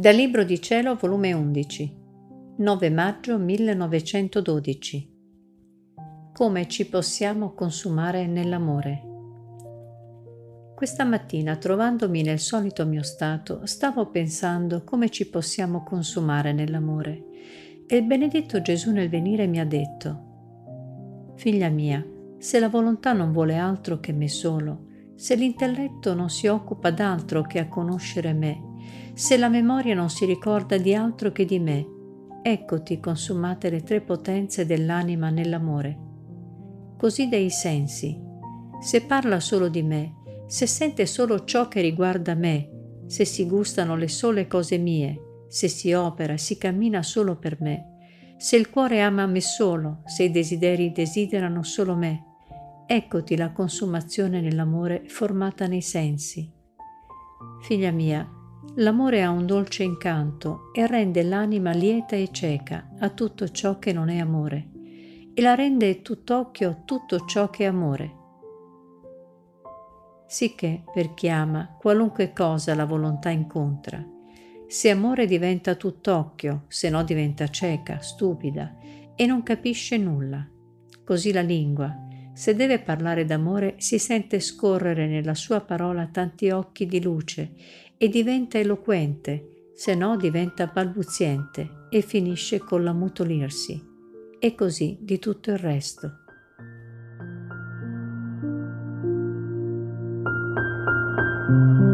Dal Libro di Cielo, volume 11, 9 maggio 1912. Come ci possiamo consumare nell'amore? Questa mattina, trovandomi nel solito mio stato, stavo pensando come ci possiamo consumare nell'amore. E il benedetto Gesù nel venire mi ha detto, Figlia mia, se la volontà non vuole altro che me solo, se l'intelletto non si occupa d'altro che a conoscere me, se la memoria non si ricorda di altro che di me, eccoti consumate le tre potenze dell'anima nell'amore. Così dei sensi. Se parla solo di me, se sente solo ciò che riguarda me, se si gustano le sole cose mie, se si opera, si cammina solo per me, se il cuore ama me solo, se i desideri desiderano solo me, eccoti la consumazione nell'amore formata nei sensi. Figlia mia, l'amore ha un dolce incanto e rende l'anima lieta e cieca a tutto ciò che non è amore, e la rende tutt'occhio tutto ciò che è amore. Sicché, per chi ama, qualunque cosa la volontà incontra. Se amore diventa tutt'occhio, se no diventa cieca, stupida e non capisce nulla. Così la lingua, se deve parlare d'amore, si sente scorrere nella sua parola tanti occhi di luce e diventa eloquente, se no diventa balbuziente e finisce con l'ammutolirsi. E così di tutto il resto. thank